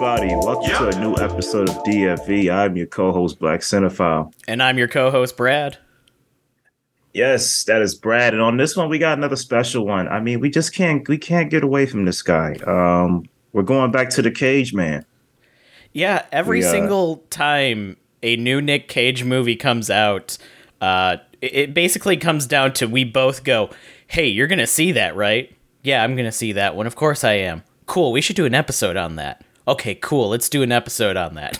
everybody. Welcome to a new episode of DFV. I'm your co-host Blak Cinephile. And I'm your co-host Brad. Yes, that is Brad. And on this one, we got another special one. I mean, we just can't we can't get away from this guy. Um, we're going back to the Cage Man. Yeah, every we, uh, single time a new Nick Cage movie comes out, uh, it, it basically comes down to we both go, "Hey, you're gonna see that, right? Yeah, I'm gonna see that one. Of course I am. Cool. We should do an episode on that." Okay, cool, let's do an episode on that.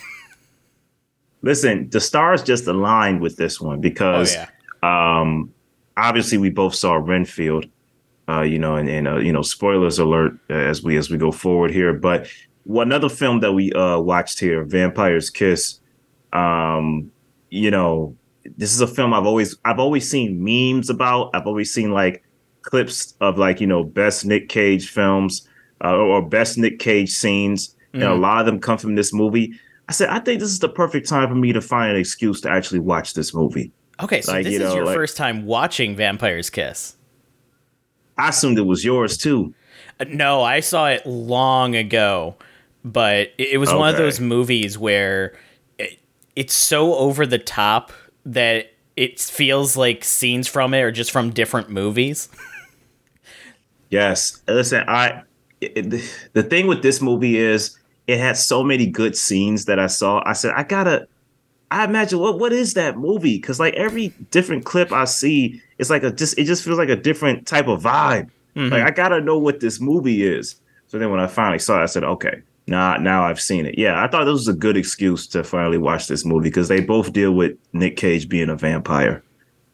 Listen, the stars just aligned with this one because oh, yeah. um, obviously we both saw Renfield, uh, you know, and, and uh, you know, spoilers alert as we as we go forward here. But another film that we uh, watched here, Vampire's Kiss. Um, you know, this is a film I've always I've always seen memes about. I've always seen like clips of like you know best Nick Cage films uh, or best Nick Cage scenes mm-hmm. and a mm-hmm. lot of them come from this movie. I said, I think this is the perfect time for me to find an excuse to actually watch this movie. Okay, so like, this you know, is your like, first time watching Vampire's Kiss. I assumed it was yours too. Uh, no, I saw it long ago, but it, it was okay. one of those movies where it, it's so over the top that it feels like scenes from it are just from different movies. yes, listen, I it, the thing with this movie is it had so many good scenes that I saw. I said, I gotta. I imagine what what is that movie? Because like every different clip I see, it's like a just it just feels like a different type of vibe. Mm-hmm. Like I gotta know what this movie is. So then when I finally saw it, I said, okay, now now I've seen it. Yeah, I thought this was a good excuse to finally watch this movie because they both deal with Nick Cage being a vampire.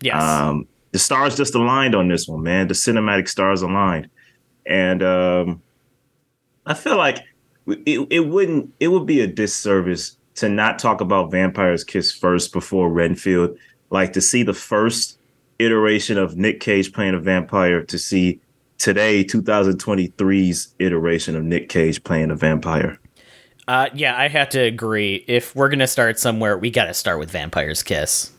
Yes. Um, the stars just aligned on this one, man. The cinematic stars aligned, and um, I feel like it, it wouldn't it would be a disservice to not talk about Vampire's Kiss first before Renfield. Like to see the first iteration of Nick Cage playing a vampire to see today 2023's iteration of Nick Cage playing a vampire. Uh, yeah, I have to agree. If we're gonna start somewhere, we got to start with Vampire's Kiss.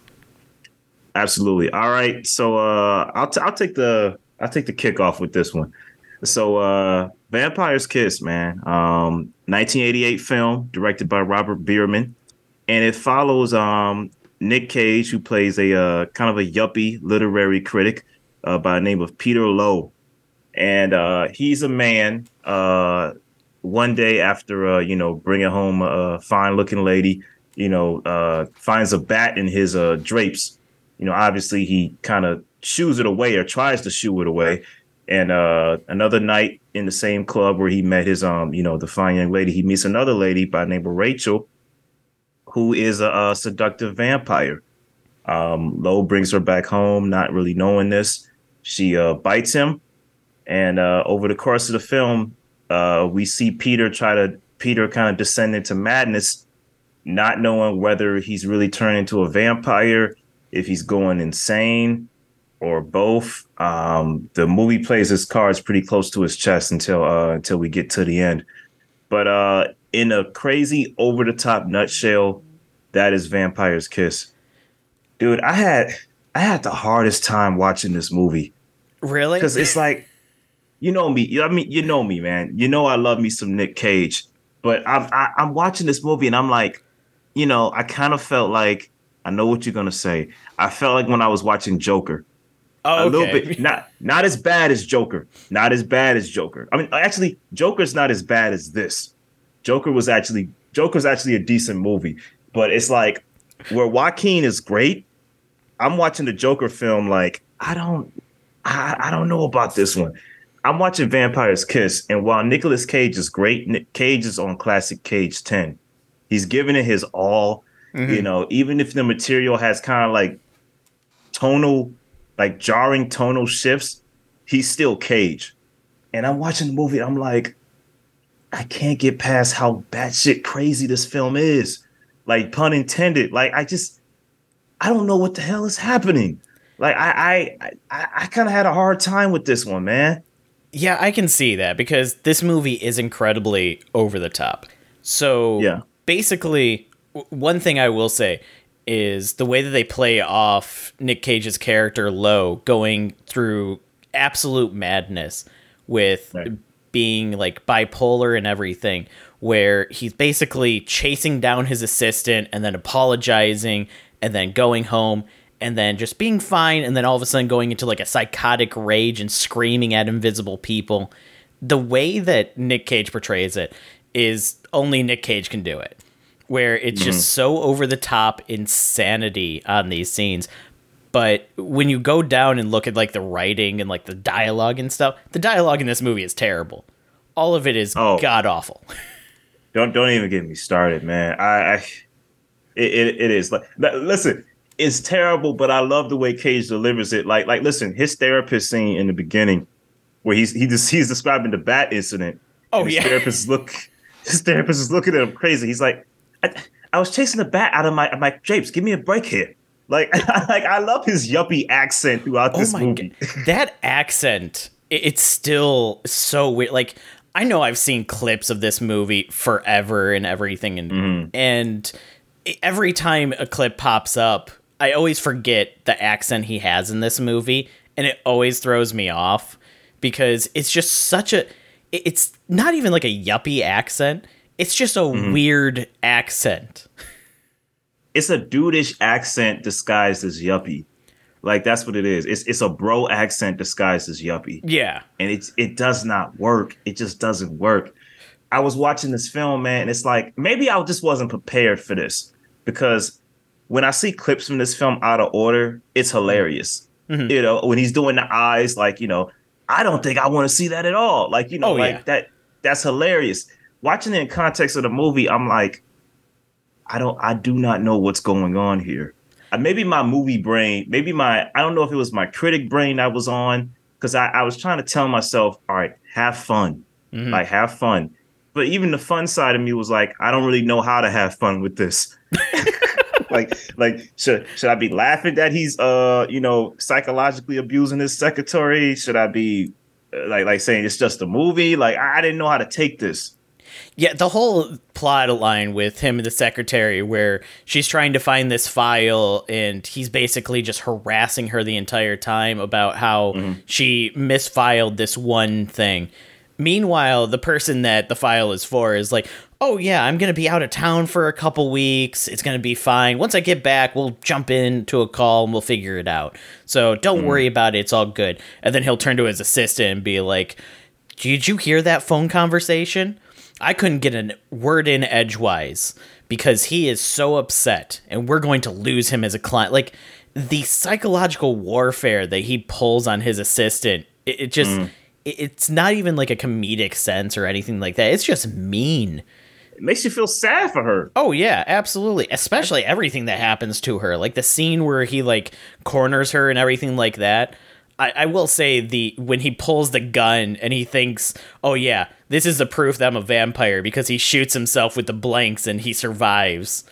Absolutely. All right. So uh, I'll t- I'll take the I'll take the kickoff with this one. So uh, Vampire's Kiss, man. Um, 1988 film directed by Robert Bierman, and it follows um, Nick Cage, who plays a uh, kind of a yuppie literary critic uh, by the name of Peter Loew, and uh, he's a man. Uh, one day after uh, you know bringing home a fine-looking lady, you know uh, finds a bat in his uh, drapes. You know, obviously he kind of shoos it away or tries to shoo it away and uh, another night in the same club where he met his um, you know, the fine young lady, he meets another lady by the name of Rachel, who is a, a seductive vampire. Um, Loew brings her back home, not really knowing this. She uh, bites him, and uh, over the course of the film, uh, we see Peter try to Peter kind of descend into madness, not knowing whether he's really turned into a vampire, if he's going insane, or both. Um, the movie plays his cards pretty close to his chest until uh, until we get to the end. But uh, in a crazy, over the top nutshell, that is Vampire's Kiss. Dude, I had I had the hardest time watching this movie. Really? Because it's like, you know me. I mean, you know me, man. You know I love me some Nick Cage. But I'm I, am i am watching this movie and I'm like, you know, I kind of felt like I know what you're gonna say. I felt like when I was watching Joker Oh, okay. a little bit not not as bad as Joker. Not as bad as Joker. I mean, actually, Joker's not as bad as this. Joker was actually Joker's actually a decent movie, but it's like where Joaquin is great. I'm watching the Joker film like I don't I, I don't know about this one. I'm watching Vampire's Kiss, and while Nicolas Cage is great, Nick Cage is on classic Cage 10. He's giving it his all. Mm-hmm. You know, even if the material has kind of like tonal like jarring tonal shifts, he's still Cage. And I'm watching the movie, I'm like, I can't get past how batshit crazy this film is. Like pun intended. Like I just, I don't know what the hell is happening. Like I, I, I, I kind of had a hard time with this one, man. Yeah, I can see that because this movie is incredibly over the top. So yeah, basically, one thing I will say is the way that they play off Nick Cage's character Loew going through absolute madness with right. being like bipolar and everything where he's basically chasing down his assistant and then apologizing and then going home and then just being fine and then all of a sudden going into like a psychotic rage and screaming at invisible people. The way that Nick Cage portrays it is only Nick Cage can do it. Where it's mm-hmm. just so over the top insanity on these scenes. But when you go down and look at like the writing and like the dialogue and stuff, the dialogue in this movie is terrible. All of it is oh. god awful. don't don't even get me started, man. I, I it, it, it is like listen, it's terrible, but I love the way Cage delivers it. Like like listen, his therapist scene in the beginning where he's he just he's describing the bat incident. Oh yeah, therapist look his therapist is looking at him crazy. He's like, I, I was chasing the bat out of my my drapes. Give me a break here. Like, like I love his yuppie accent throughout oh this movie. God. That accent, it's still so weird. Like, I know I've seen clips of this movie forever and everything, and mm-hmm. and every time a clip pops up, I always forget the accent he has in this movie, and it always throws me off because it's just such a. It's not even like a yuppie accent. It's just a mm-hmm. weird accent. It's a dudeish accent disguised as yuppie. Like that's what it is. It's it's a bro accent disguised as yuppie. Yeah. And it's it does not work. It just doesn't work. I was watching this film, man, and it's like maybe I just wasn't prepared for this because when I see clips from this film out of order, it's hilarious. Mm-hmm. You know, when he's doing the eyes, like, you know, I don't think I want to see that at all. Like, you know, oh, like yeah. that that's hilarious. Watching it in context of the movie, I'm like, I don't I do not know what's going on here. Uh, maybe my movie brain, maybe my I don't know if it was my critic brain I was on, because I, I was trying to tell myself, all right, have fun. Mm-hmm. Like have fun. But even the fun side of me was like, I don't really know how to have fun with this. like like should should I be laughing that he's uh you know psychologically abusing his secretary? Should I be uh, like like saying it's just a movie? Like I didn't know how to take this. Yeah, the whole plot line with him and the secretary, where she's trying to find this file, and he's basically just harassing her the entire time about how mm-hmm. she misfiled this one thing. Meanwhile, the person that the file is for is like, oh yeah, I'm gonna be out of town for a couple weeks. It's gonna be fine. Once I get back, we'll jump into a call and we'll figure it out. So don't mm. worry about it. It's all good. And then he'll turn to his assistant and be like, "Did you hear that phone conversation? I couldn't get a word in edgewise because he is so upset, and we're going to lose him as a client." Like the psychological warfare that he pulls on his assistant, it, it just. Mm. It's not even like a comedic sense or anything like that. It's just mean it makes you feel sad for her. Oh yeah, absolutely. Especially everything that happens to her, like the scene where he like corners her and everything like that. I, I will say the when he pulls the gun and he thinks, oh yeah, this is the proof that I'm a vampire because he shoots himself with the blanks and he survives,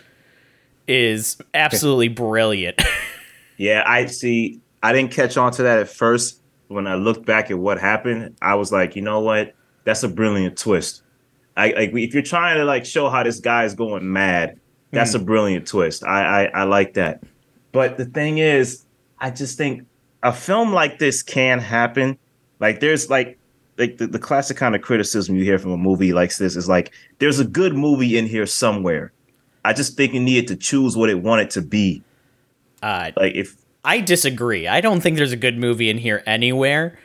is absolutely brilliant. yeah, I see. I didn't catch on to that at first. When I looked back at what happened, I was like, you know what? That's a brilliant twist. I like if you're trying to like show how this guy is going mad, that's mm. a brilliant twist. I, I I like that. But the thing is, I just think a film like this can happen. Like there's like like the, the classic kind of criticism you hear from a movie like this is like there's a good movie in here somewhere. I just think it needed to choose what it wanted to be. Uh, like if I disagree. I don't think there's a good movie in here anywhere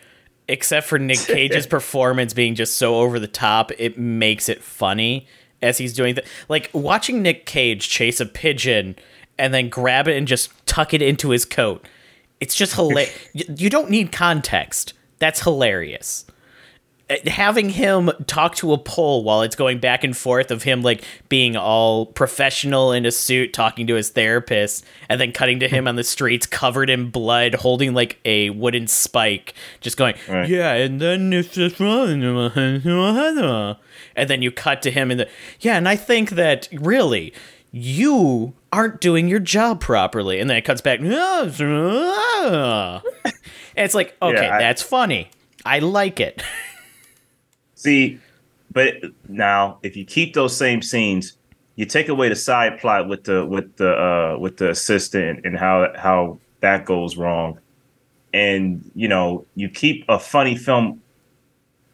except for Nick Cage's performance being just so over the top, it makes it funny as he's doing that. Like watching Nick Cage chase a pigeon and then grab it and just tuck it into his coat. It's just hilarious. you don't need context. That's hilarious uh, having him talk to a pole while it's going back and forth of him like being all professional in a suit talking to his therapist and then cutting to him hmm. on the streets covered in blood holding like a wooden spike just going right. yeah and then it's just and then you cut to him and the yeah and i think that really you aren't doing your job properly and then it cuts back and it's like okay yeah, I- that's funny i like it See, but now if you keep those same scenes, you take away the side plot with the with the uh with the assistant and how how that goes wrong. And you know, you keep a funny film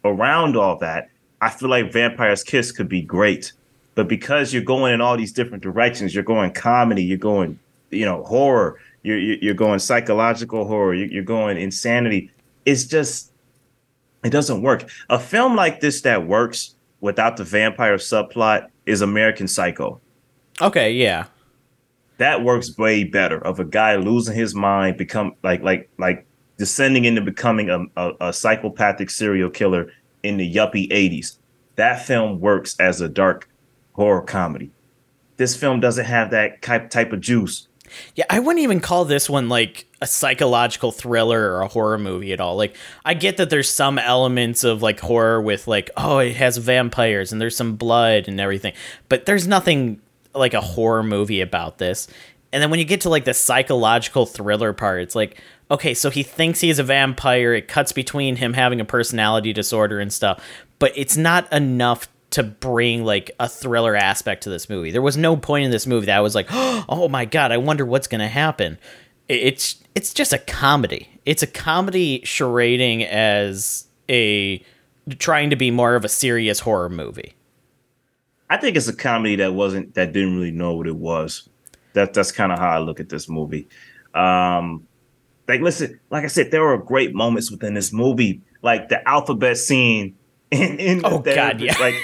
around all that. I I feel like Vampire's Kiss could be great. But because you're going in all these different directions, you're going comedy, you're going, you know, horror, you're you're going psychological horror, you're going insanity. It's just it doesn't work. A film like this that works without the vampire subplot is American Psycho. Okay, yeah. That works way better of a guy losing his mind, become like like like descending into becoming a, a, a psychopathic serial killer in the yuppie 80s. That film works as a dark horror comedy. This film doesn't have that type of juice. Yeah, I wouldn't even call this one like a psychological thriller or a horror movie at all. Like, I get that there's some elements of like horror with like, oh, it has vampires and there's some blood and everything, but there's nothing like a horror movie about this. And then when you get to like the psychological thriller part, it's like, okay, so he thinks he's a vampire. It cuts between him having a personality disorder and stuff, but it's not enough to bring like a thriller aspect to this movie. There was no point in this movie that I was like, oh my god, I wonder what's gonna happen. It's it's just a comedy. It's a comedy charading as a trying to be more of a serious horror movie. I think it's a comedy that wasn't that didn't really know what it was. That that's kind of how I look at this movie. Um, like listen, like I said, there were great moments within this movie, like the alphabet scene in, in oh god, yeah, like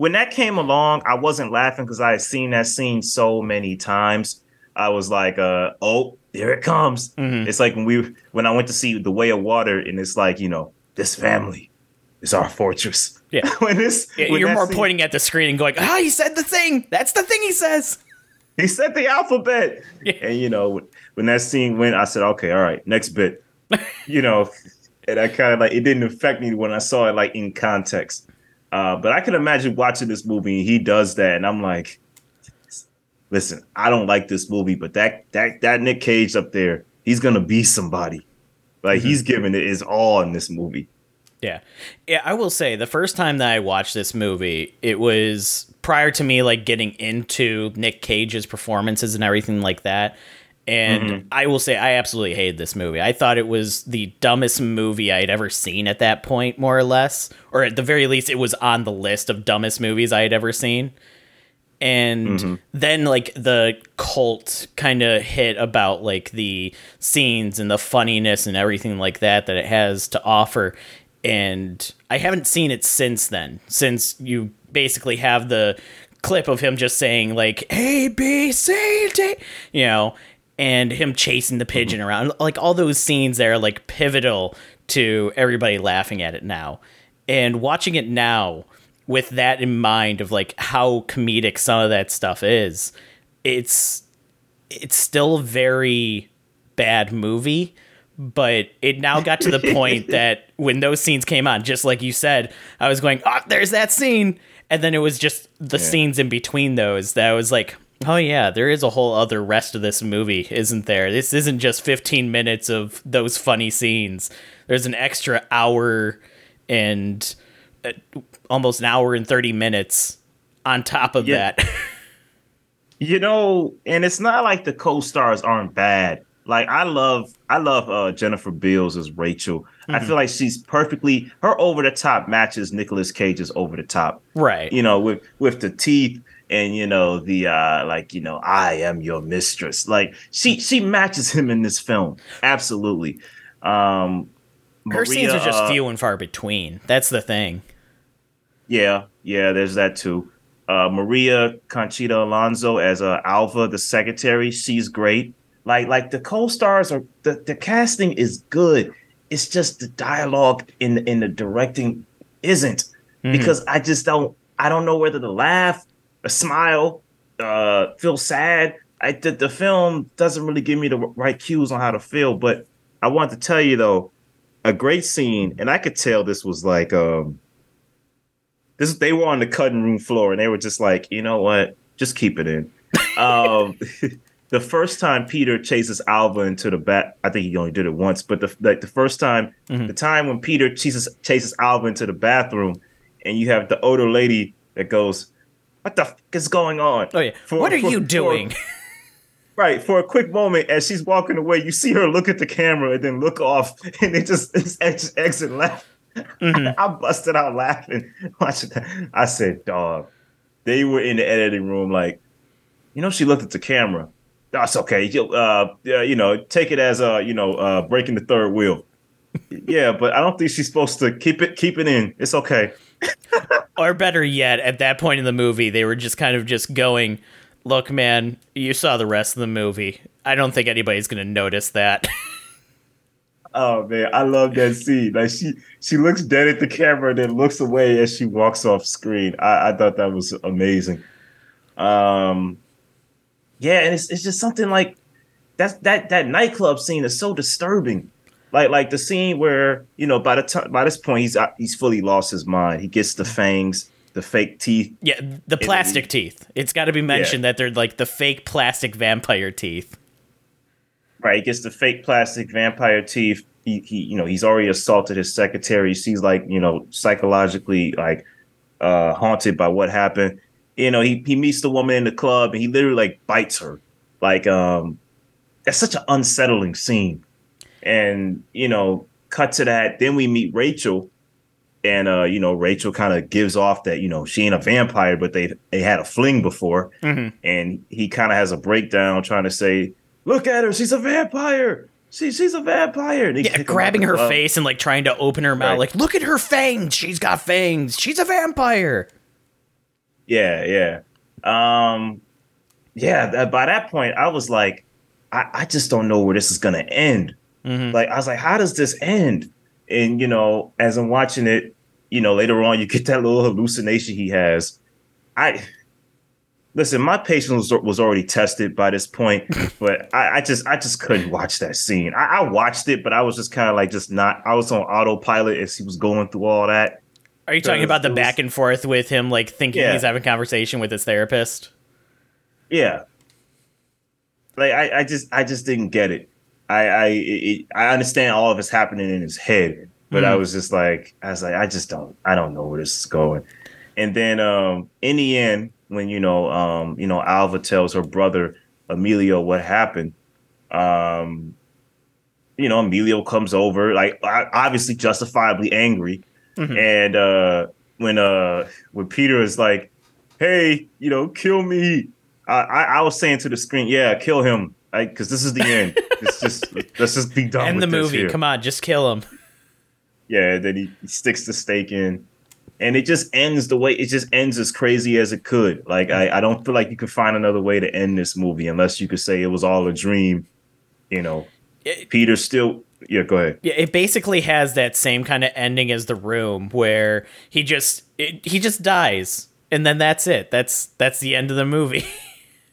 when that came along, I wasn't laughing because I had seen that scene so many times. I was like, uh, oh, there it comes. Mm-hmm. It's like when we when I went to see The Way of Water, and it's like, you know, this family is our fortress. Yeah. when this yeah, when you're more scene, pointing at the screen and going, ah, he said the thing. That's the thing he says. He said the alphabet. Yeah. And you know, when that scene went, I said, okay, all right, next bit. you know, and I kind of like it didn't affect me when I saw it like in context. Uh, but I can imagine watching this movie and he does that, and I'm like, listen, I don't like this movie, but that that that Nick Cage up there, he's gonna be somebody. Like mm-hmm. he's giving it his all in this movie. Yeah. Yeah, I will say the first time that I watched this movie, it was prior to me like getting into Nick Cage's performances and everything like that. And mm-hmm. I will say, I absolutely hated this movie. I thought it was the dumbest movie I had ever seen at that point, more or less. Or at the very least, it was on the list of dumbest movies I had ever seen. And mm-hmm. then, like, the cult kind of hit about, like, the scenes and the funniness and everything like that that it has to offer. And I haven't seen it since then, since you basically have the clip of him just saying, like, A, B, C, D, you know, and him chasing the pigeon around. Like all those scenes there are like pivotal to everybody laughing at it now. And watching it now with that in mind of like how comedic some of that stuff is, it's it's still a very bad movie, but it now got to the point that when those scenes came on, just like you said, I was going, "Oh, there's that scene." And then it was just the yeah. scenes in between those that I was like, Oh yeah, there is a whole other rest of this movie, isn't there? This isn't just 15 minutes of those funny scenes. There's an extra hour and uh, almost an hour and 30 minutes on top of yeah. that. you know, and it's not like the co-stars aren't bad. Like I love I love uh, Jennifer Beals as Rachel. Mm-hmm. I feel like she's perfectly her over the top matches Nicolas Cage's over the top. Right. You know, with with the teeth and you know the uh like you know i am your mistress. Like she she matches him in this film. Absolutely. Um her Maria, scenes are just uh, few and far between. That's the thing. Yeah yeah there's that too. Uh maria conchita alonso as uh alva the secretary she's great. Like like the co-stars are the, the casting is good. It's just the dialogue in in the directing isn't. Mm-hmm. because i just don't i don't know whether to laugh smile, uh, feel sad. I the, the film doesn't really give me the right cues on how to feel, but I want to tell you though, a great scene, and I could tell this was like um this they were on the cutting room floor and they were just like, you know what, just keep it in. um the first time Peter chases Alva into the bat, I think he only did it once, but the like the first time, mm-hmm. the time when Peter chases chases Alva into the bathroom, and you have the older lady that goes, what the fuck is going on? Oh yeah, for, what are for, you doing? For, right, for a quick moment, as she's walking away, you see her look at the camera and then look off, and it just it's exit left. Mm-hmm. I, I busted out laughing watching that. I said, "Dog." They were in the editing room, like, you know, she looked at the camera. That's okay. You, Uh, you know, take it as a, uh, you know, uh, breaking the third wheel. yeah, but I don't think she's supposed to keep it keep it in. It's okay. or better yet, at that point in the movie, they were just kind of just going, "Look, man, you saw the rest of the movie. I don't think anybody's going to notice that." oh man, I love that scene. Like she she looks dead at the camera and then looks away as she walks off screen. I, I thought that was amazing. Um, yeah, and it's it's just something like that's that that nightclub scene is so disturbing like like the scene where you know by the time by this point he's uh, he's fully lost his mind. He gets the fangs, the fake teeth. Yeah, the plastic teeth. It's got to be mentioned yeah. that they're like the fake plastic vampire teeth. Right, he gets the fake plastic vampire teeth. He, he you know he's already assaulted his secretary. She's like you know psychologically like uh haunted by what happened. You know he he meets the woman in the club and he literally like bites her. Like um, that's such an unsettling scene and you know, cut to that. Then we meet Rachel, and uh, you know, Rachel kind of gives off that you know she ain't a vampire, but they they had a fling before, mm-hmm. and he kind of has a breakdown trying to say, "Look at her, she's a vampire." She, she's a vampire. Yeah, grabbing her face and like trying to open her mouth. Right. Like, look at her fangs. She's got fangs. She's a vampire. Yeah, yeah. Um, yeah, by that point, I was like, I, I just don't know where this is going to end. Mm-hmm. Like I was like, how does this end? And you know, as I'm watching it, you know, later on you get that little hallucination he has. I listen, my patience was, was already tested by this point, but I, I, just I just couldn't watch that scene. I, I watched it, but I was just kind of like just not. I was on autopilot as he was going through all that. Are you talking about the was, back and forth with him, like thinking yeah. he's having conversation with his therapist? Yeah. Like I, I just I just didn't get it. I I it, I understand all of it's happening in his head, but mm. I was just like I was like I just don't I don't know where this is going. And then um in the end, when you know um you know Alva tells her brother Emilio what happened, um you know Emilio comes over like obviously justifiably angry, mm-hmm. and uh when uh when Peter is like, hey you know kill me, I I was saying to the screen yeah kill him because this is the end. it's just let's just be done. End the movie. Here. Come on, just kill him. Yeah, then he, he sticks the stake in, and it just ends the way it just ends as crazy as it could. Like I, I don't feel like you can find another way to end this movie unless you could say it was all a dream. You know, it, Peter still. Yeah, go ahead. Yeah, it basically has that same kind of ending as the room where he just it, he just dies and then that's it. That's that's the end of the movie.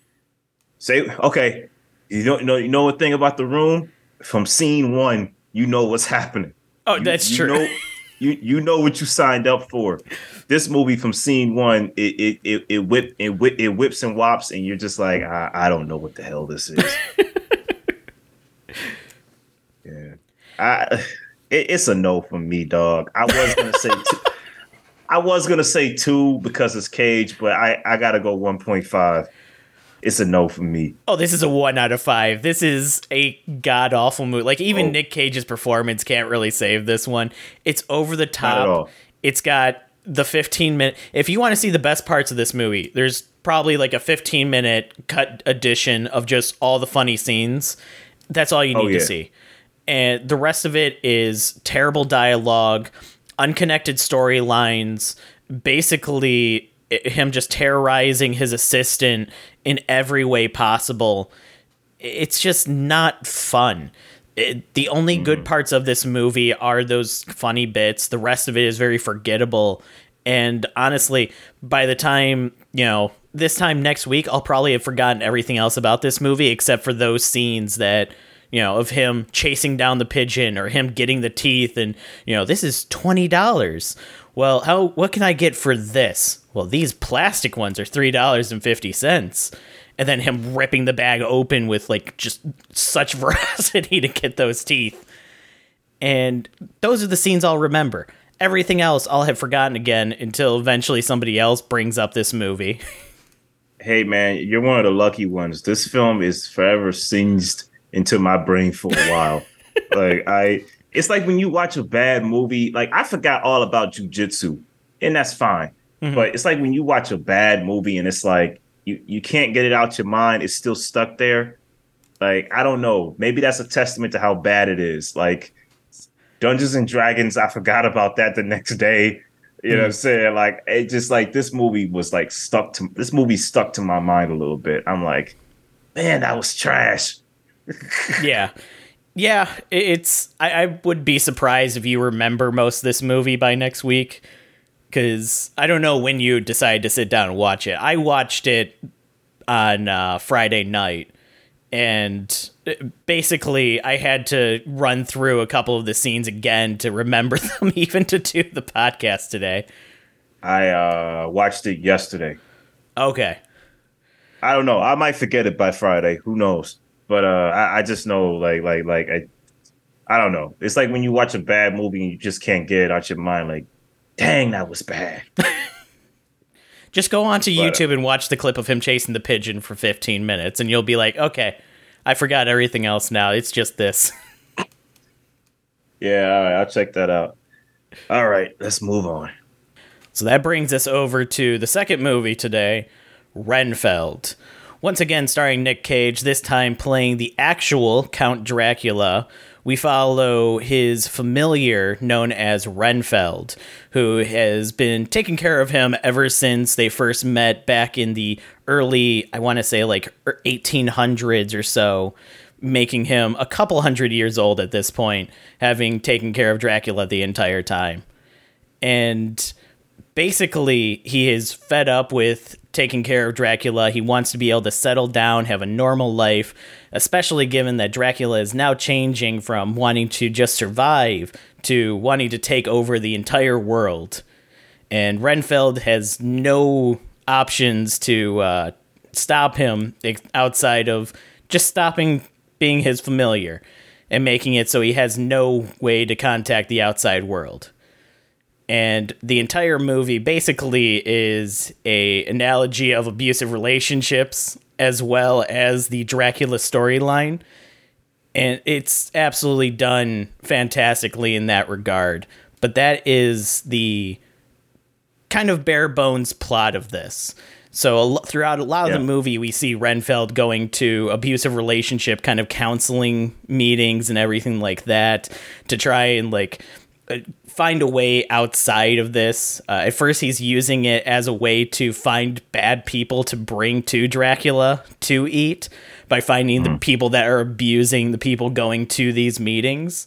Say okay, you don't know you know one thing about the room? From scene one, you know what's happening. Oh, that's you true. Know, you you know what you signed up for. This movie from scene one, it it it, it whip it whip it whips and wops, and you're just like, I, I don't know what the hell this is. yeah, I it, it's a no from me, dog. I was gonna say two. I was gonna say two because it's Cage, but I I gotta go one point five it's a no for me. Oh, this is a one out of five. This is a god awful movie. Like even oh. Nick Cage's performance can't really save this one. It's over the top. It's got the 15 minute. If you want to see the best parts of this movie, there's probably like a 15 minute cut edition of just all the funny scenes. That's all you oh, need oh, yeah. to see. And the rest of it is terrible dialogue, unconnected storylines, basically him just terrorizing his assistant in every way possible. It's just not fun. It, the only mm. good parts of this movie are those funny bits. The rest of it is very forgettable. And honestly, by the time, you know, this time next week, I'll probably have forgotten everything else about this movie except for those scenes that, you know, of him chasing down the pigeon or him getting the teeth and, you know, this is $20 well, how what can I get for this? Well, these plastic ones are three dollars and fifty cents. And then him ripping the bag open with like just such veracity to get those teeth. And those are the scenes I'll remember. Everything else I'll have forgotten again until eventually somebody else brings up this movie. hey man, you're one of the lucky ones. This film is forever singed into my brain for a while. like I it's like when you watch a bad movie, like I forgot all about Jiu Jitsu, and that's fine. Mm-hmm. But it's like when you watch a bad movie and it's like you you can't get it out your mind, it's still stuck there. Like I don't know, maybe that's a testament to how bad it is. Like Dungeons and Dragons, I forgot about that the next day. You know what I'm mm. saying? Like it just like this movie was like stuck to this movie stuck to my mind a little bit. I'm like, man, that was trash. yeah. Yeah, it's I, I would be surprised if you remember most of this movie by next week. Cause I don't know when you decide to sit down and watch it. I watched it on uh, Friday night and uh, basically I had to run through a couple of the scenes again to remember them even to do the podcast today. I uh watched it yesterday. Okay. I don't know. I might forget it by Friday. Who knows? But uh I, I just know like like like I I don't know. It's like when you watch a bad movie and you just can't get it out your mind like dang that was bad. Just go onto but, uh, YouTube and watch the clip of him chasing the pigeon for 15 minutes, and you'll be like, okay, I forgot everything else now. It's just this. yeah, all right, I'll check that out. All right, let's move on. So that brings us over to the second movie today, Renfield. Once again, starring Nick Cage, this time playing the actual Count Dracula, we follow his familiar known as Renfield, who has been taking care of him ever since they first met back in the early, I want to say like er, 1800s or so, making him a couple hundred years old at this point, having taken care of Dracula the entire time. And basically, he is fed up with taking care of Dracula. He wants to be able to settle down, have a normal life, especially given that Dracula is now changing from wanting to just survive to wanting to take over the entire world. And Renfield has no options to uh, stop him outside of just stopping being his familiar and making it so he has no way to contact the outside world and the entire movie basically is a analogy of abusive relationships as well as the Dracula storyline. And it's absolutely done fantastically in that regard. But that is the kind of bare bones plot of this. So throughout a lot of yeah. the movie we see Renfield going to abusive relationship kind of counseling meetings and everything like that to try and like uh, find a way outside of this. Uh, at first, he's using it as a way to find bad people to bring to Dracula to eat by finding mm. the hmm. people that are abusing the people going to these meetings.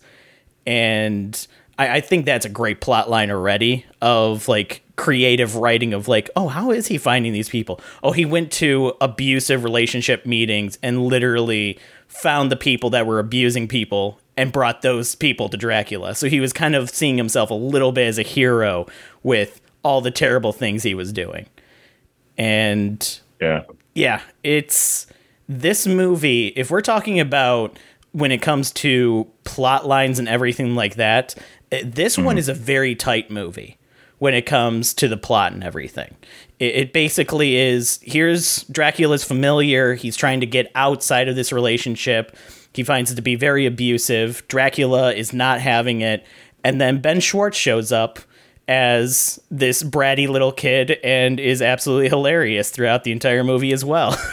And I, I think that's a great plot line already of like creative writing of like, oh, how is he finding these people? Oh, he went to abusive relationship meetings and literally found the people that were abusing people and brought those people to Dracula. So he was kind of seeing himself a little bit as a hero with all the terrible things he was doing. And yeah. Yeah, it's this movie, if we're talking about when it comes to plot lines and everything like that, eh, this mm-hmm. one is a very tight movie when it comes to the plot and everything. It, it, basically is here's Dracula's familiar. He's trying to get outside of this relationship. He finds it to be very abusive. Dracula is not having it. And then Ben Schwartz shows up as this bratty little kid and is absolutely hilarious throughout the entire movie as well.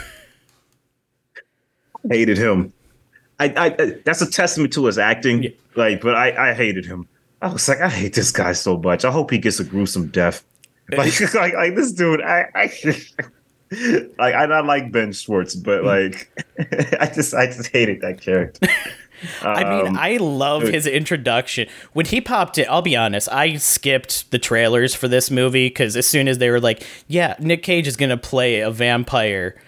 hated him. I, I, that's a testament to his acting. Yeah. Like, but I, I hated him. I was like, I hate this guy so much. I hope he gets a gruesome death. Uh, like, like, like this dude, I, I like I not like Ben Schwartz, but mm. like I just I just hated that character. I mean, um, I love his introduction. When he popped it, I'll be honest, I skipped the trailers for this movie because as soon as they were like, yeah, Nick Cage is going to play a vampire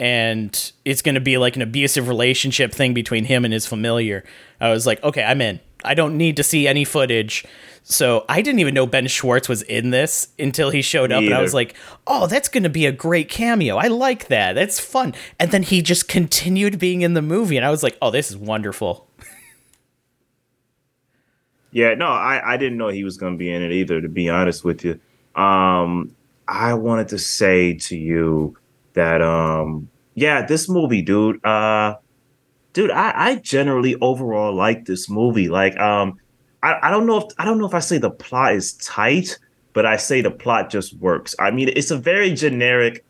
and it's going to be like an abusive relationship thing between him and his familiar, I was like, okay, I'm in. I don't need to see any footage. So I didn't even know Ben Schwartz was in this until he showed up, and I was like, "Oh, that's going to be a great cameo. I like that. That's fun." And then he just continued being in the movie, and I was like, "Oh, this is wonderful." yeah, no, I I didn't know he was going to be in it either. To be honest with you, um, I wanted to say to you that um, yeah, this movie, dude, uh, dude, I I generally overall like this movie. Like um I, I don't know if I don't know if I say the plot is tight, but I say the plot just works. I mean, it's a very generic.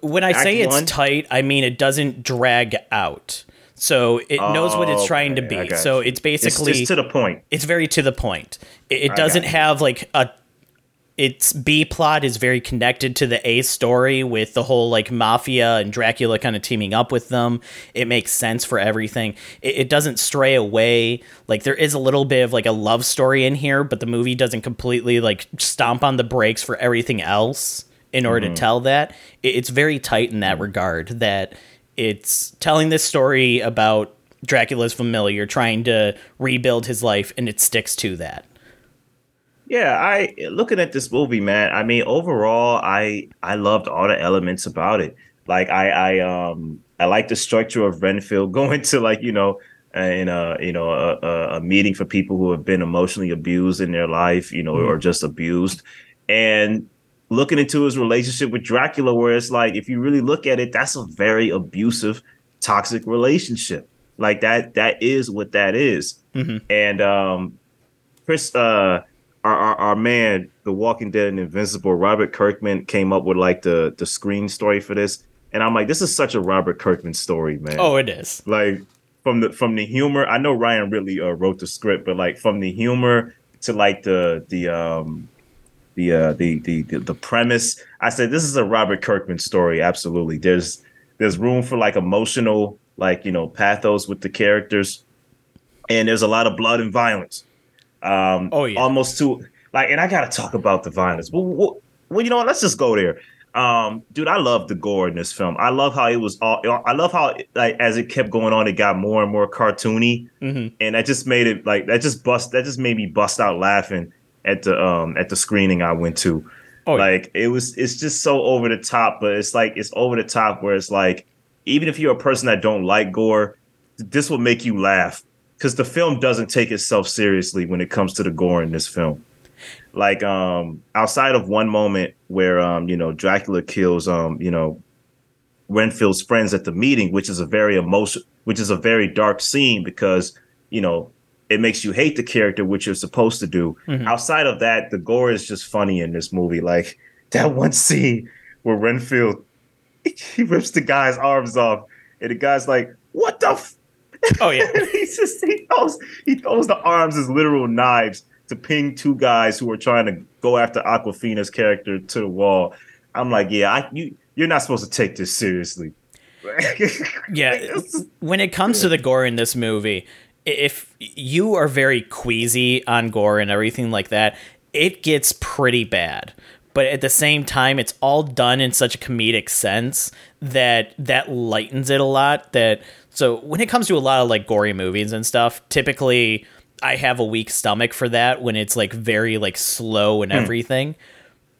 When I say it's one. tight, I mean it doesn't drag out. So it oh, knows what it's oh, trying okay, to be. So it's basically it's to the point. It's very to the point. It, it doesn't have like a its B plot is very connected to the A story with the whole like mafia and Dracula kind of teaming up with them. It makes sense for everything. It, it, doesn't stray away. Like there is a little bit of like a love story in here, but the movie doesn't completely like stomp on the brakes for everything else in order mm-hmm. to tell that. It, it's very tight in that regard that it's telling this story about Dracula's familiar trying to rebuild his life and it sticks to that. Yeah, I looking at this movie, man. I mean, overall, I I loved all the elements about it. Like I I um I like the structure of Renfield going to like you know in a you know a, a meeting for people who have been emotionally abused in their life, you know, mm-hmm. or just abused, and looking into his relationship with Dracula, where it's like if you really look at it, that's a very abusive, toxic relationship. Like that that is what that is. Mm-hmm. And um Chris uh our, our, our man, The Walking Dead and Invincible, Robert Kirkman came up with like the the screen story for this, and I'm like, this is such a Robert Kirkman story, man. Oh, it is. Like from the from the humor. I know Ryan Ridley uh, wrote the script, but like from the humor to like the the um the uh the, the the the premise, I said this is a Robert Kirkman story. Absolutely. There's there's room for like emotional like you know pathos with the characters, and there's a lot of blood and violence. Um, oh yeah, almost to like, and I gotta talk about the violence. Well, well, well, you know what? Let's just go there. Um, dude, I love the gore in this film. I love how it was all. I love how like as it kept going on, it got more and more cartoony, mm-hmm. and that just made it like that just bust. That just made me bust out laughing at the um at the screening I went to. Oh, like it was, it's just so over the top, but it's like it's over the top where it's like even if you're a person that don't like gore, this will make you laugh because the film doesn't take itself seriously when it comes to the gore in this film. Like um outside of one moment where um you know Dracula kills um you know Renfield's friends at the meeting, which is a very emotion, which is a very dark scene because you know it makes you hate the character, which you're supposed to do. Mm-hmm. Outside of that, the gore is just funny in this movie. Like that one scene where Renfield he rips the guy's arms off, and the guy's like, "What the?" F-? Oh yeah, he just he throws he throws the arms as literal knives to ping two guys who are trying to go after Awkwafina's character to the wall. I'm like, yeah, I, you you're not supposed to take this seriously. yeah, when it comes to the gore in this movie, if you are very queasy on gore and everything like that, it gets pretty bad. But at the same time, it's all done in such a comedic sense that that lightens it a lot. That so when it comes to a lot of like gory movies and stuff, typically I have a weak stomach for that when it's like very like slow and hmm. everything.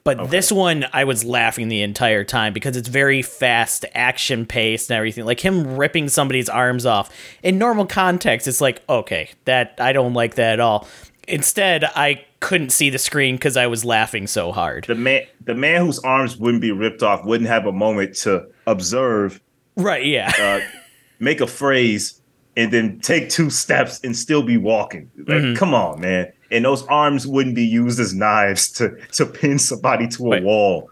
But okay. this one, I was laughing the entire time because it's very fast, action paced, and everything. Like him ripping somebody's arms off. In normal context, it's like, okay, that I don't like that at all. Instead, I couldn't see the screen because I was laughing so hard. The man, the man whose arms wouldn't be ripped off, wouldn't have a moment to observe. Right. Yeah. Uh, make a phrase and then take two steps and still be walking. Like, mm-hmm. come on, man. And those arms wouldn't be used as knives to to pin somebody to a right. wall.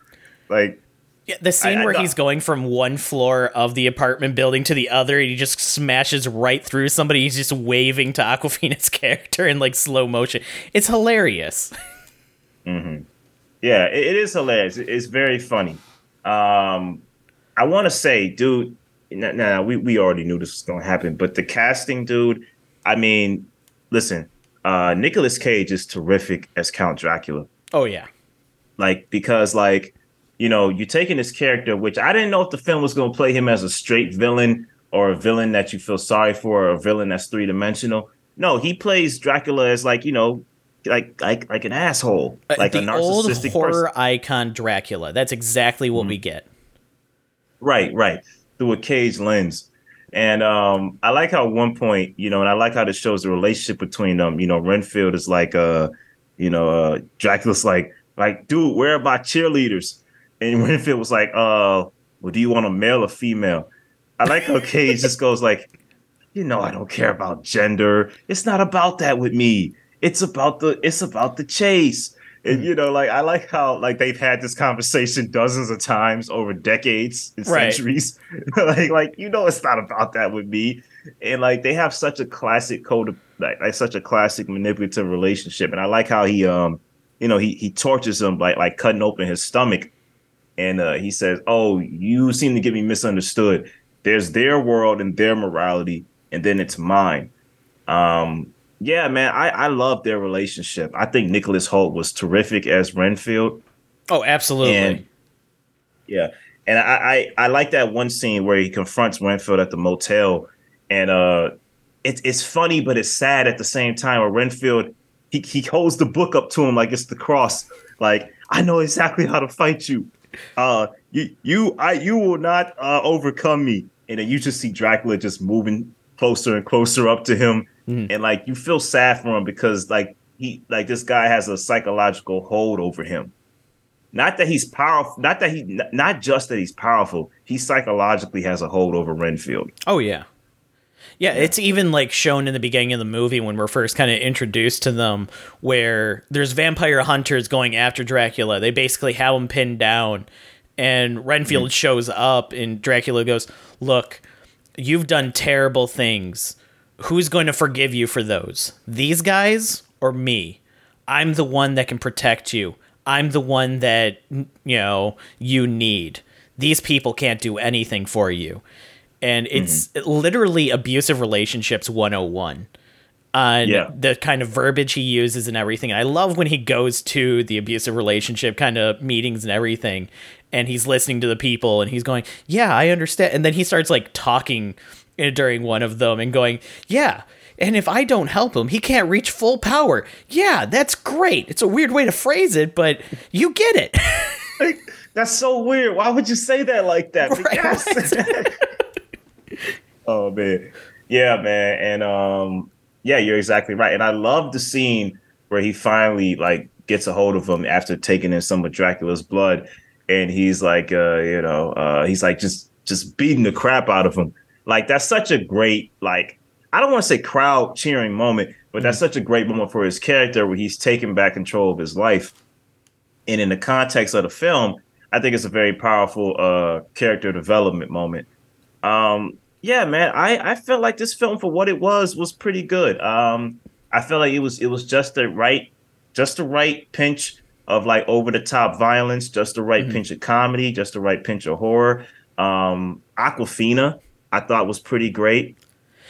Like yeah, the scene I, where I, he's going from one floor of the apartment building to the other, and he just smashes right through somebody. He's just waving to Awkwafina's character in like slow motion. It's hilarious. Mm-hmm. Yeah, it, it is hilarious. It's very funny. Um, I want to say, dude. Now, nah, we we already knew this was going to happen, but the casting, dude. I mean, listen, uh Nicolas Cage is terrific as Count Dracula. Oh yeah. Like because like you know, you're taking this character, which I didn't know if the film was going to play him as a straight villain or a villain that you feel sorry for, or a villain that's three dimensional. No, he plays Dracula as like you know, like like like an asshole, uh, like the a narcissistic old horror person. icon Dracula. That's exactly what mm-hmm. we get. Right, right, through a cage lens. And um, I like how one point, you know, and I like how this shows the relationship between them. You know, Renfield is like, uh, you know, uh, Dracula's like, like, dude, where are my cheerleaders? And Renfield was like, uh, well, do you want a male or female? I like how Cage just goes like, you know, I don't care about gender. It's not about that with me. it's about the it's about the chase. And Hmm. you know, like I like how like they've had this conversation dozens of times over decades and Right. centuries. like like you know it's not about that with me. And like they have such a classic code of like, like such a classic manipulative relationship. And I like how he um you know he he tortures him like like cutting open his stomach and uh he says, Oh, you seem to get me misunderstood. There's their world and their morality, and then it's mine. Um yeah, man, I, I love their relationship. I think Nicholas Hoult was terrific as Renfield. Oh, absolutely. And yeah, and I, I I like that one scene where he confronts Renfield at the motel, and uh, it's it's funny but it's sad at the same time. Where Renfield he he holds the book up to him like it's the cross, like I know exactly how to fight you. Uh, you you I you will not uh, overcome me, and then you just see Dracula just moving closer and closer up to him, Mhm. and like you feel sad for him because like he like this guy has a psychological hold over him not that he's powerful not that he not just that he's powerful he psychologically has a hold over renfield Oh yeah. Yeah, it's even like shown in the beginning of the movie when we're first kind of introduced to them, where there's vampire hunters going after Dracula. They basically have him pinned down, and Renfield shows up, and Dracula goes, Look, you've done terrible things. Who's going to forgive you for those? These guys or me? I'm the one that can protect you. I'm the one that, you know, you need. These people can't do anything for you. And it's mm-hmm. literally abusive relationships 101 on Yeah. the kind of verbiage he uses and everything. And I love when he goes to the abusive relationship kind of meetings and everything, and he's listening to the people and he's going, "Yeah, I understand." And then he starts like talking during one of them and going, "Yeah." And if I don't help him, he can't reach full power. Yeah, that's great. It's a weird way to phrase it, but you get it. Like, that's so weird why would you say that like that Right, yes. oh man yeah man and um yeah you're exactly right and i love the scene where he finally like gets a hold of him after taking in some of dracula's blood and he's like uh you know uh he's like just just beating the crap out of him like that's such a great like i don't want to say crowd cheering moment but that's such a great moment for his character where he's taking back control of his life. And in the context of the film i think it's a very powerful uh character development moment. Um yeah man i i felt like this film for what it was was pretty good. Um i felt like it was it was just the right just the right pinch of like over the top violence just the right Mhm. pinch of comedy just the right pinch of horror. Um Awkwafina i thought was pretty great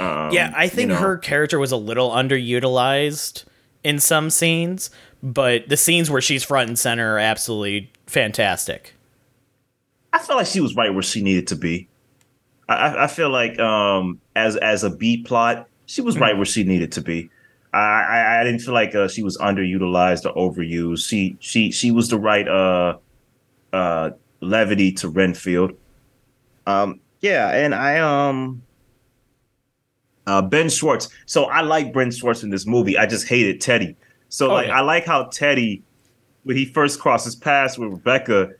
um, yeah, I you think know. her character was a little underutilized in some scenes, but the scenes where she's front and center are absolutely fantastic. I felt like she was right where she needed to be. I, I- feel like um, as as a B plot, she was right where she needed to be. I I, I didn't feel like uh, she was underutilized or overused. She she she was the right uh uh levity to Renfield. Um yeah, and I um uh Ben Schwartz. So I like Ben Schwartz in this movie. I just hated Teddy. So Oh, like yeah. I like how Teddy when he first crosses paths with Rebecca,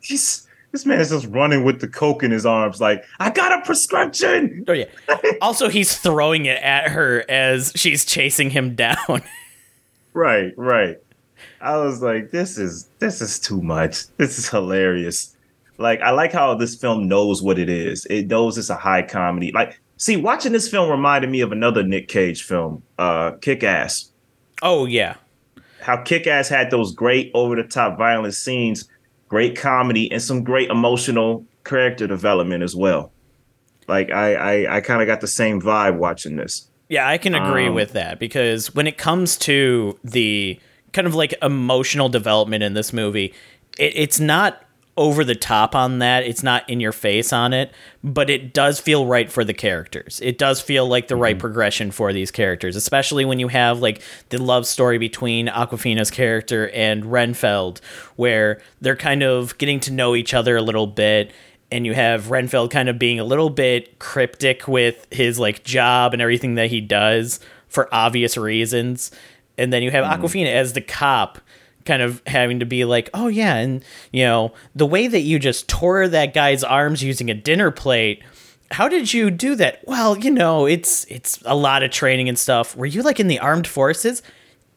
he's this man is just running with the coke in his arms, like, I got a prescription. Oh yeah. also, he's throwing it at her as she's chasing him down. Right, right. I was like, this is this is too much. This is hilarious. Like, I like how this film knows what it is. It knows it's a high comedy. Like, see, watching this film reminded me of another Nick Cage film, uh, Kick Ass. oh yeah. How Kick Ass had those great over the top violent scenes, great comedy, and some great emotional character development as well. Like I I, I kind of got the same vibe watching this. Yeah, I can agree Um, with that because when it comes to the kind of like emotional development in this movie, it, it's not over the top on that. It's not in your face on it, but it does feel right for the characters. It does feel like the right mm-hmm. progression for these characters, especially when you have like the love story between Awkwafina's character and Renfield, where they're kind of getting to know each other a little bit and you have Renfield kind of being a little bit cryptic with his like job and everything that he does for obvious reasons. And then you have mm-hmm. Aquafina as the cop kind of having to be like, "Oh yeah, and you know, the way that you just tore that guy's arms using a dinner plate, how did you do that?" Well, you know, it's it's a lot of training and stuff. Were you like in the armed forces?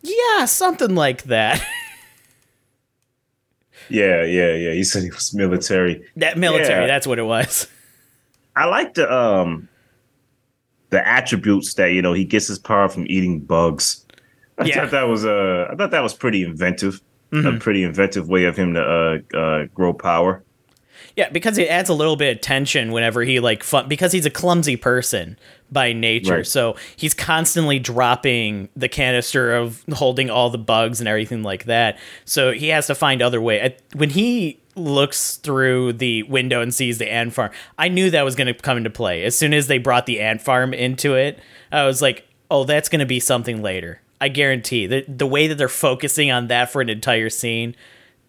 Yeah, something like that. yeah, yeah, yeah. He said he was military. That military, yeah. that's what it was. I like the um the attributes that you know he gets his power from eating bugs. I yeah. thought that was uh I thought that was pretty inventive. Mm-hmm. A pretty inventive way of him to uh, uh, grow power. Yeah, because it adds a little bit of tension whenever he like fun because he's a clumsy person by nature. Right. So he's constantly dropping the canister of holding all the bugs and everything like that. So he has to find other way. When he looks through the window and sees the ant farm, I knew that was going to come into play. As soon as they brought the ant farm into it, I was like, "Oh, that's going to be something later." I guarantee that the way that they're focusing on that for an entire scene,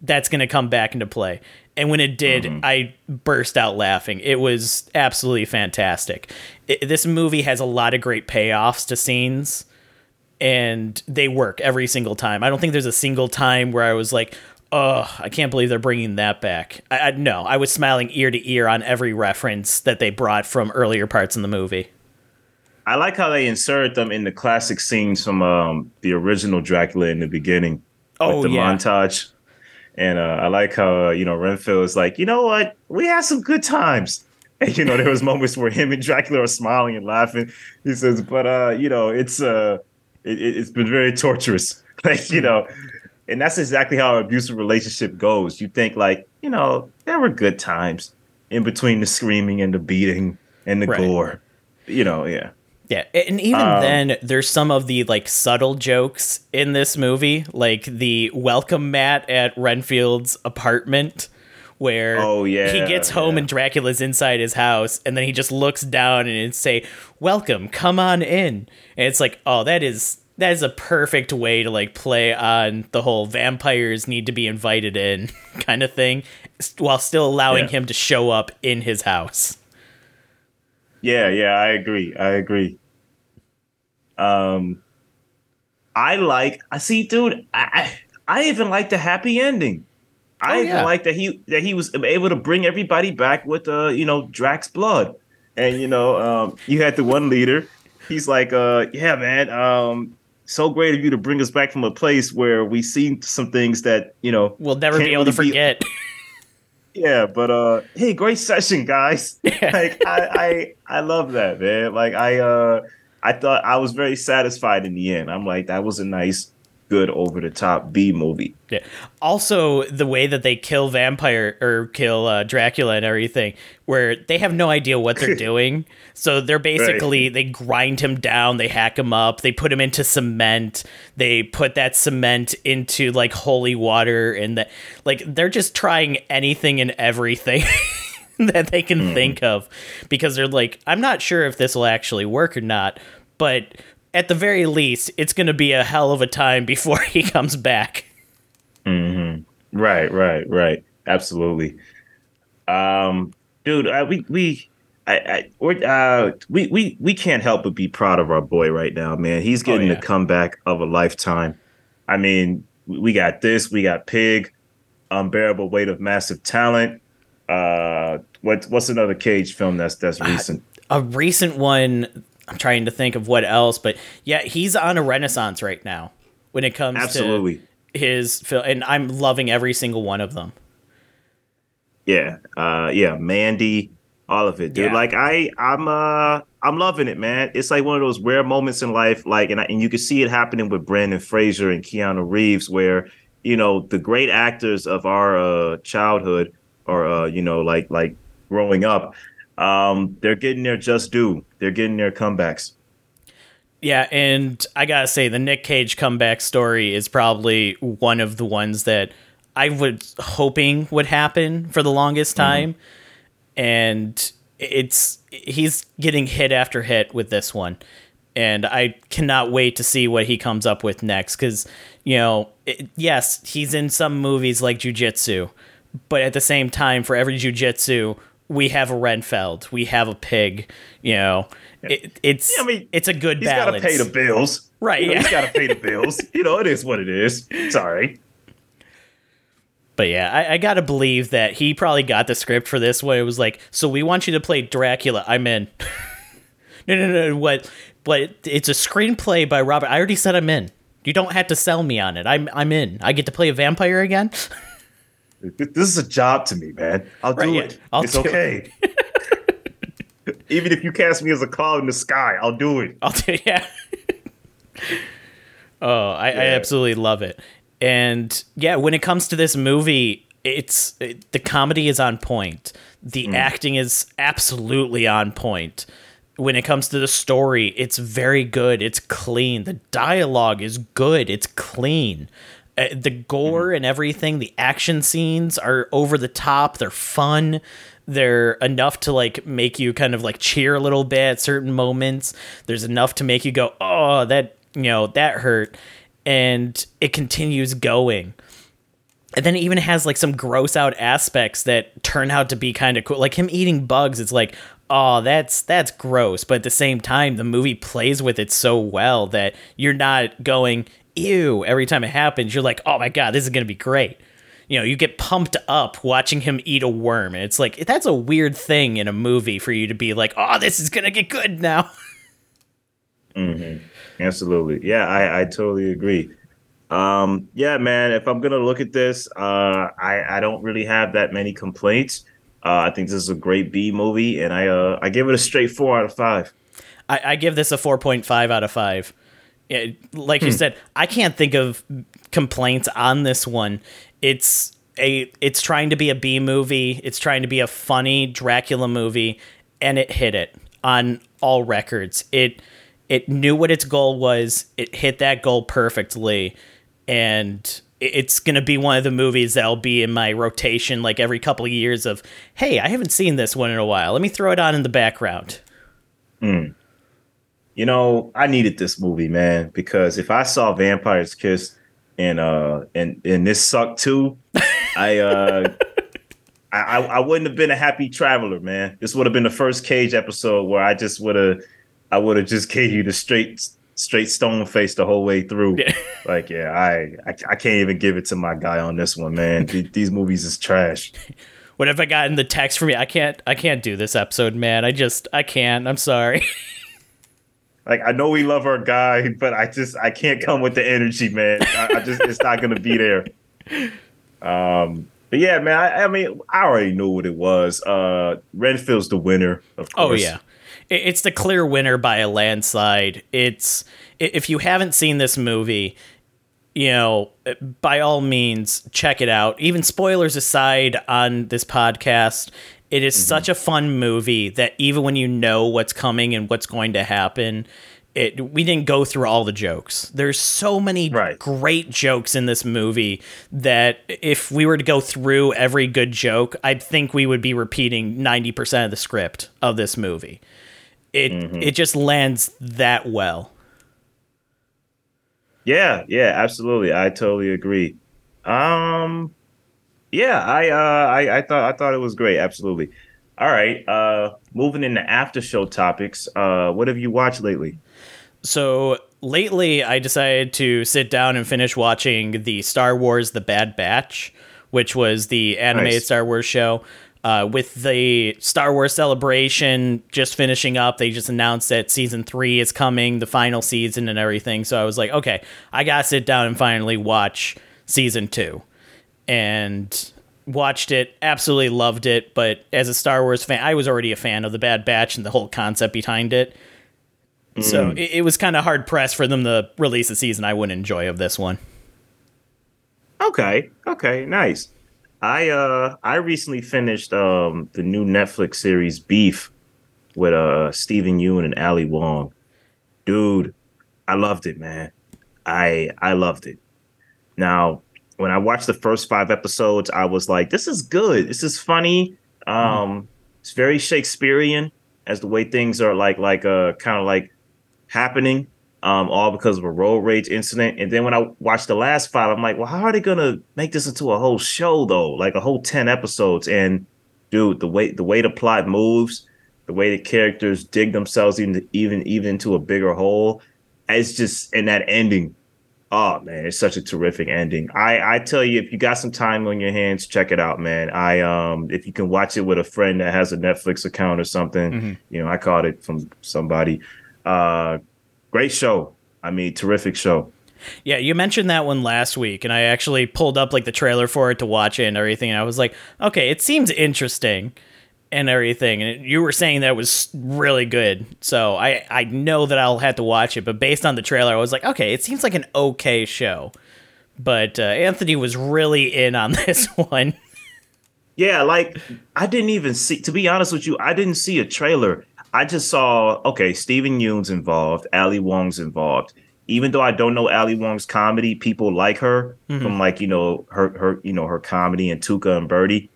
that's going to come back into play. And when it did, mm-hmm. I burst out laughing. It was absolutely fantastic. It, this movie has a lot of great payoffs to scenes, and they work every single time. I don't think there's a single time where I was like, oh, I can't believe they're bringing that back. I, I, no, I was smiling ear to ear on every reference that they brought from earlier parts in the movie. I like how they insert them in the classic scenes from um, the original Dracula in the beginning. Oh, the yeah. montage. And uh, I like how uh, you know Renfield is like, you know what, we had some good times. And you know there was moments where him and Dracula are smiling and laughing. He says, but uh, you know it's uh, it, has been very torturous. like you know, and that's exactly how an abusive relationship goes. You think like, you know, there were good times in between the screaming and the beating and the right. gore. You know, yeah. Yeah, and even um, then, there's some of the like subtle jokes in this movie, like the welcome mat at Renfield's apartment, where oh yeah, he gets home yeah. and Dracula's inside his house, and then he just looks down and it say, "Welcome, come on in," and it's like, oh, that is that is a perfect way to like play on the whole vampires need to be invited in kind of thing, while still allowing yeah. him to show up in his house. Yeah, yeah, I agree. I agree. Um, I like. I see, dude. I I even like the happy ending. I oh, even yeah. like that he that he was able to bring everybody back with uh you know Drax blood, and you know um you had the one leader. He's like uh yeah man um so great of you to bring us back from a place where we seen some things that you know we'll never be able really to forget. Be- yeah, but uh, hey, great session, guys. like I, I, I love that, man. Like I, uh, I thought I was very satisfied in the end. I'm like, that was a nice, good over the top B movie. Yeah. Also, the way that they kill vampire or kill uh, Dracula and everything, where they have no idea what they're doing. So they're basically right. they grind him down, they hack him up, they put him into cement, they put that cement into like holy water, and that like they're just trying anything and everything. that they can mm. think of because they're like, I'm not sure if this will actually work or not, but at the very least, it's going to be a hell of a time before he comes back. Mm-hmm. Right, right, right. Absolutely. Um, dude, uh, we we I, I uh, we we we can't help but be proud of our boy right now, man. He's getting oh, yeah. the comeback of a lifetime. I mean, we got this, we got Pig, unbearable weight of massive talent. Uh, what what's another Cage film that's that's uh, recent? Uh, a recent one. I'm trying to think of what else, but yeah, he's on a renaissance right now when it comes Absolutely. to his film, and I'm loving every single one of them. Yeah, uh, yeah, Mandy, all of it, dude. Yeah. Like I, I'm, uh, I'm loving it, man. It's like one of those rare moments in life, like, and I, and you can see it happening with Brendan Fraser and Keanu Reeves, where you know the great actors of our uh, childhood, or uh, you know, like like growing up, um, they're getting their just due. They're getting their comebacks. Yeah, and I gotta say, the Nick Cage comeback story is probably one of the ones that I was hoping would happen for the longest mm-hmm. time, mm-hmm. and it's he's getting hit after hit with this one, and I cannot wait to see what he comes up with next. Because you know, it, yes, he's in some movies like Jiu Jitsu, but at the same time, for every Jiu Jitsu, we have a Renfield, we have a pig. You know, it, it's I mean, it's a good he's balance. He's got to pay the bills, right? You know, yeah. He's got to pay the bills. you know, it is what it is. Sorry. But yeah, I, I, gotta believe that he probably got the script for this one. It was like, so we want you to play Dracula. I'm in. no, no, no. What? But it's a screenplay by Robert. I already said I'm in. You don't have to sell me on it. I'm I'm in. I get to play a vampire again. this is a job to me, man. I'll do right, it. I'll it's do okay. It. Even if you cast me as a cloud in the sky, I'll do it. I'll do yeah. oh, I, yeah. I absolutely love it. And yeah, when it comes to this movie, it's it, the comedy is on point. The mm. acting is absolutely on point. When it comes to the story, it's very good. It's clean. The dialogue is good. It's clean. Uh, the gore mm. and everything, the action scenes are over the top. They're fun. They're enough to like make you kind of like cheer a little bit at certain moments. There's enough to make you go, "Oh, that, you know, that hurt." And it continues going and then it even has like some gross out aspects that turn out to be kind of cool like him eating bugs it's like oh that's that's gross but at the same time the movie plays with it so well that you're not going ew every time it happens you're like oh my god this is going to be great you know you get pumped up watching him eat a worm and it's like that's a weird thing in a movie for you to be like oh this is going to get good now mm-hmm. absolutely yeah i i totally agree um, yeah, man. If I'm gonna look at this, uh, I I don't really have that many complaints. Uh, I think this is a great B movie, and I uh, I give it a straight four out of five. I, I give this a four point five out of five. It, like hmm. you said, I can't think of complaints on this one. It's a it's trying to be a B movie. It's trying to be a funny Dracula movie, and it hit it on all records. It it knew what its goal was. It hit that goal perfectly and it's going to be one of the movies that'll be in my rotation like every couple of years of hey i haven't seen this one in a while let me throw it on in the background mm. You know i needed this movie man because if i saw vampires kiss and uh and and this sucked too i uh I, I wouldn't have been a happy traveler, man. This would have been the first Cage episode where I just would have, I would have just gave you the straight straight stone face the whole way through. Yeah. Like, yeah, I, I, I can't even give it to my guy on this one, man. These movies is trash. What have I gotten the text from me? I can't I can't do this episode, man. I just I can't. I'm sorry. Like I know we love our guy, but I just I can't come with the energy, man. I, I just it's not gonna be there. Um but yeah, man, I, I, mean, I already knew what it was. Uh Renfield's the winner, of oh, course. Oh yeah it's the clear winner by a landslide. It's if you haven't seen this movie, you know, by all means check it out. Even spoilers aside on this podcast, it is mm-hmm. such a fun movie that even when you know what's coming and what's going to happen, it we didn't go through all the jokes. There's so many right. great jokes in this movie that if we were to go through every good joke, I think we would be repeating 90% of the script of this movie it mm-hmm. it just lands that well. Yeah, yeah, absolutely. I totally agree. Um yeah, I uh I, I thought I thought it was great, absolutely. All right. Uh moving into after show topics. Uh what have you watched lately? So lately I decided to sit down and finish watching the Star Wars The Bad Batch, which was the animated nice. Star Wars show. Uh, with the Star Wars celebration just finishing up, they just announced that season three is coming, the final season and everything. So I was like, okay, I gotta sit down and finally watch season two. And watched it, absolutely loved it. But as a Star Wars fan, I was already a fan of the Bad Batch and the whole concept behind it. Mm. So it, it was kind of hard pressed for them to release a season I wouldn't enjoy of this one. Okay. Okay. Nice. I uh I recently finished um the new Netflix series Beef with uh Steven Yeun and Ali Wong. Dude, I loved it, man. I I loved it. Now, when I watched the first five episodes, I was like, this is good. This is funny. Um mm-hmm. it's very Shakespearean as the way things are like like uh kind of like happening um, all because of a road rage incident. And then when I watched the last five, I'm like, well, how are they gonna make this into a whole show though? Like a whole 10 episodes. And dude, the way the way the plot moves, the way the characters dig themselves even even even into a bigger hole, it's just in that ending. Oh man, it's such a terrific ending. I I tell you, if you got some time on your hands, check it out, man. I um if you can watch it with a friend that has a Netflix account or something, mm-hmm. you know, I caught it from somebody. Uh great show. I mean, terrific show. Yeah, you mentioned that one last week, and I actually pulled up like the trailer for it to watch it and everything. And I was like, okay, it seems interesting and everything. And you were saying that was really good, so I I know that I'll have to watch it. But based on the trailer, I was like, okay, it seems like an okay show. But uh, Anthony was really in on this one. Yeah, like I didn't even see. To be honest with you, I didn't see a trailer. I just saw okay, Steven Yeun's involved, Ali Wong's involved. Even though I don't know Ali Wong's comedy, people like her mm-hmm. from like you know her her you know her comedy and Tuca and Bertie.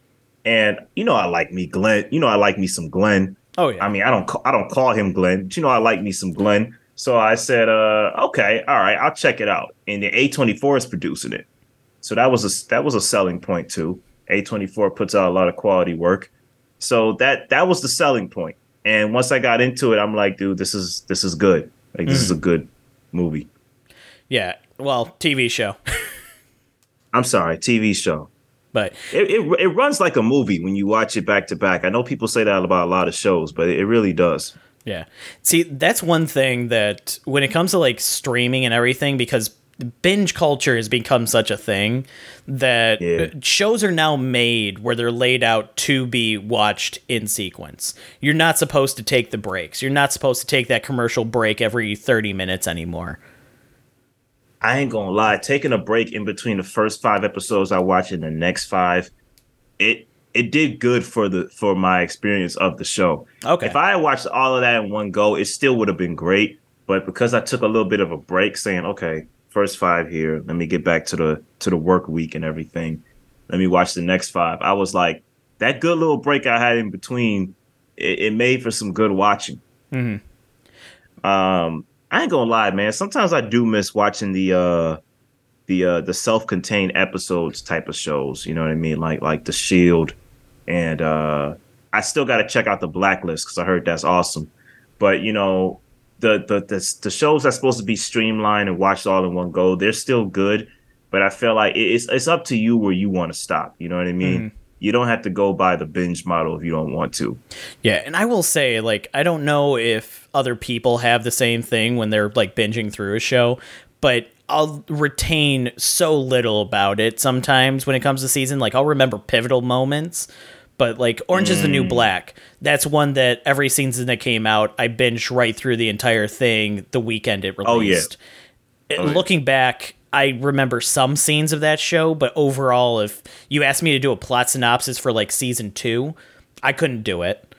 And you know I like me Glenn. You know I like me some Glenn. Oh yeah. I mean I don't I don't call him Glenn, but you know I like me some Glenn. So I said, uh, okay, all right, I'll check it out. And the A24 is producing it. So that was a that was a selling point too. A24 puts out a lot of quality work. So that that was the selling point. And once I got into it, I'm like, dude, this is this is good. Like this mm. is a good movie. Yeah. Well, TV show. I'm sorry, TV show. But it, it, it runs like a movie when you watch it back to back. I know people say that about a lot of shows, but it really does. Yeah. See, that's one thing that when it comes to like streaming and everything, because binge culture has become such a thing that yeah. shows are now made where they're laid out to be watched in sequence. You're not supposed to take the breaks. You're not supposed to take that commercial break every 30 minutes anymore. I ain't gonna lie, taking a break in between the first five episodes I watch and the next five, it it did good for the for my experience of the show. Okay. If I had watched all of that in one go, it still would have been great. But because I took a little bit of a break, saying, okay, first five here. Let me get back to the to the work week and everything. Let me watch the next five. I was like, that good little break I had in between, it, it made for some good watching. Mm-hmm. Um, I ain't gonna lie, man. Sometimes I do miss watching the uh the uh the self-contained episodes type of shows. You know what I mean? Like like the Shield, and uh I still got to check out the Blacklist because I heard that's awesome. But you know, the, the the the shows that's supposed to be streamlined and watched all in one go, they're still good. But I feel like it's it's up to you where you want to stop. You know what I mean? Mm-hmm. You don't have to go by the binge model if you don't want to. Yeah, and I will say, like, I don't know if other people have the same thing when they're like binging through a show, but I'll retain so little about it sometimes when it comes to season. Like I'll remember pivotal moments, but like Orange mm. is the New mm. Black, that's one that every season that came out, I binged right through the entire thing the weekend it released. Oh, yeah. Oh, Looking back, I remember some scenes of that show, but overall, if you asked me to do a plot synopsis for like season two, I couldn't do it.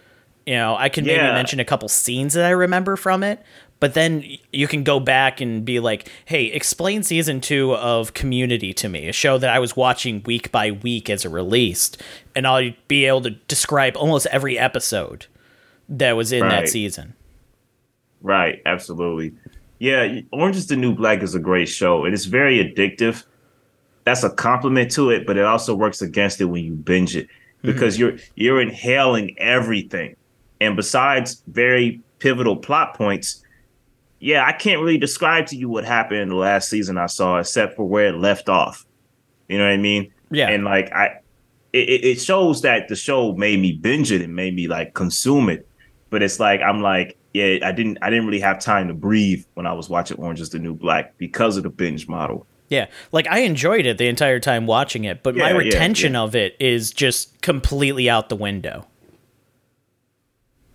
You know, I can yeah. maybe mention a couple scenes that I remember from it, but then you can go back and be like, hey, explain season two of Community to me, a show that I was watching week by week as it released. And I'll be able to describe almost every episode that was in right. that season. Right, absolutely. Yeah, Orange is the New Black is a great show. and It is very addictive. That's a compliment to it, but it also works against it when you binge it because mm-hmm. you're you're inhaling everything. And besides very pivotal plot points, yeah, I can't really describe to you what happened in the last season I saw, except for where it left off. You know what I mean? Yeah. And like I, it, it shows that the show made me binge it and made me like consume it. But it's like I'm like, yeah, I didn't, I didn't really have time to breathe when I was watching Orange Is the New Black because of the binge model. Yeah, like I enjoyed it the entire time watching it, but yeah, my retention yeah, yeah. of it is just completely out the window.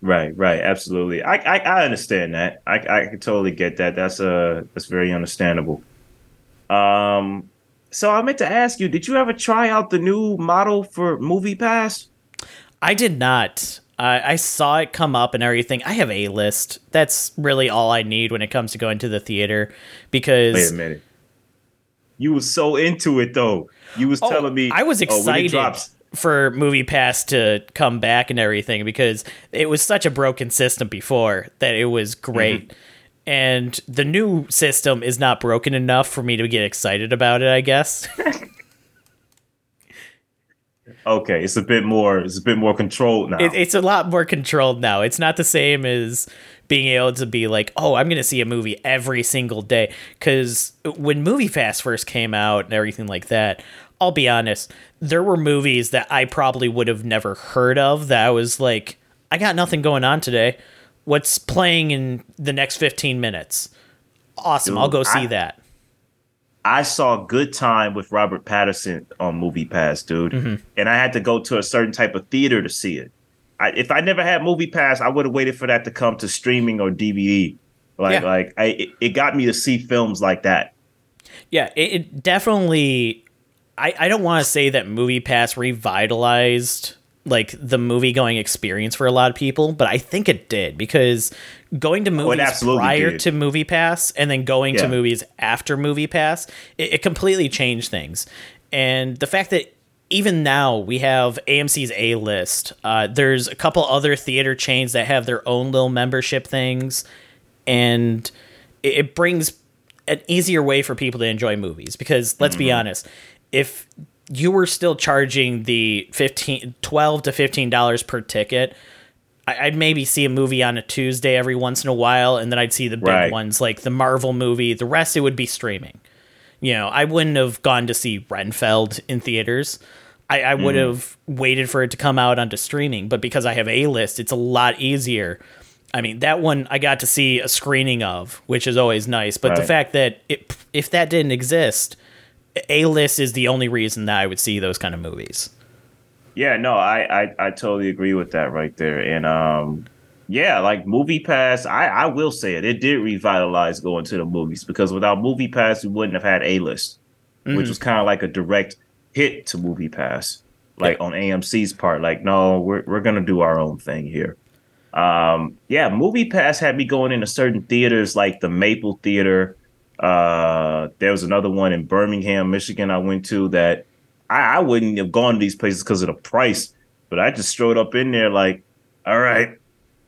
Right, right, absolutely. I, I, I understand that. I, I can totally get that. That's uh that's very understandable. Um, so I meant to ask you, did you ever try out the new model for Movie Pass? I did not. I saw it come up and everything. I have a list. That's really all I need when it comes to going to the theater. Because wait a minute, you was so into it though. You was oh, telling me I was excited. Oh, for movie pass to come back and everything because it was such a broken system before that it was great mm-hmm. and the new system is not broken enough for me to get excited about it i guess okay it's a bit more it's a bit more controlled now it, it's a lot more controlled now it's not the same as being able to be like oh i'm gonna see a movie every single day because when movie pass first came out and everything like that I'll be honest, there were movies that I probably would have never heard of that I was like, I got nothing going on today. What's playing in the next 15 minutes? Awesome. Dude, I'll go see I, that. I saw Good Time with Robert Pattinson on Movie Pass, dude, mm-hmm. and I had to go to a certain type of theater to see it. I, if I never had Movie Pass, I would have waited for that to come to streaming or DVD. Like, yeah. like I, it, it, got me to see films like that. Yeah, it, it definitely. I, I don't want to say that Movie Pass revitalized like the movie going experience for a lot of people, but I think it did because going to oh, movies oh, prior did. to Movie Pass and then going yeah. to movies after Movie Pass, it, it, completely changed things. And the fact that even now we have AMC's A list, uh, there's a couple other theater chains that have their own little membership things, and it, it brings an easier way for people to enjoy movies. Because let's mm-hmm. be honest, if you were still charging the 15 12 to 15 dollars per ticket i'd maybe see a movie on a tuesday every once in a while and then i'd see the big right. ones like the marvel movie the rest it would be streaming you know i wouldn't have gone to see Renfield in theaters i, I would mm. have waited for it to come out onto streaming but because i have a list it's a lot easier I mean, that one I got to see a screening of, which is always nice. But right. the fact that it, if that didn't exist, a list is the only reason that I would see those kind of movies. Yeah, no, I, I, I totally agree with that right there. And um, yeah, like Movie Pass, I, I will say it. It did revitalize going to the movies because without Movie Pass, we wouldn't have had A list, mm-hmm. which was kind of like a direct hit to Movie Pass, like yeah. on AMC's part. Like, no, we're we're gonna do our own thing here. Um, yeah, Movie Pass had me going into certain theaters like the Maple Theater uh, there was another one in Birmingham, Michigan. I went to that. I, I wouldn't have gone to these places because of the price, but I just strode up in there like, all right,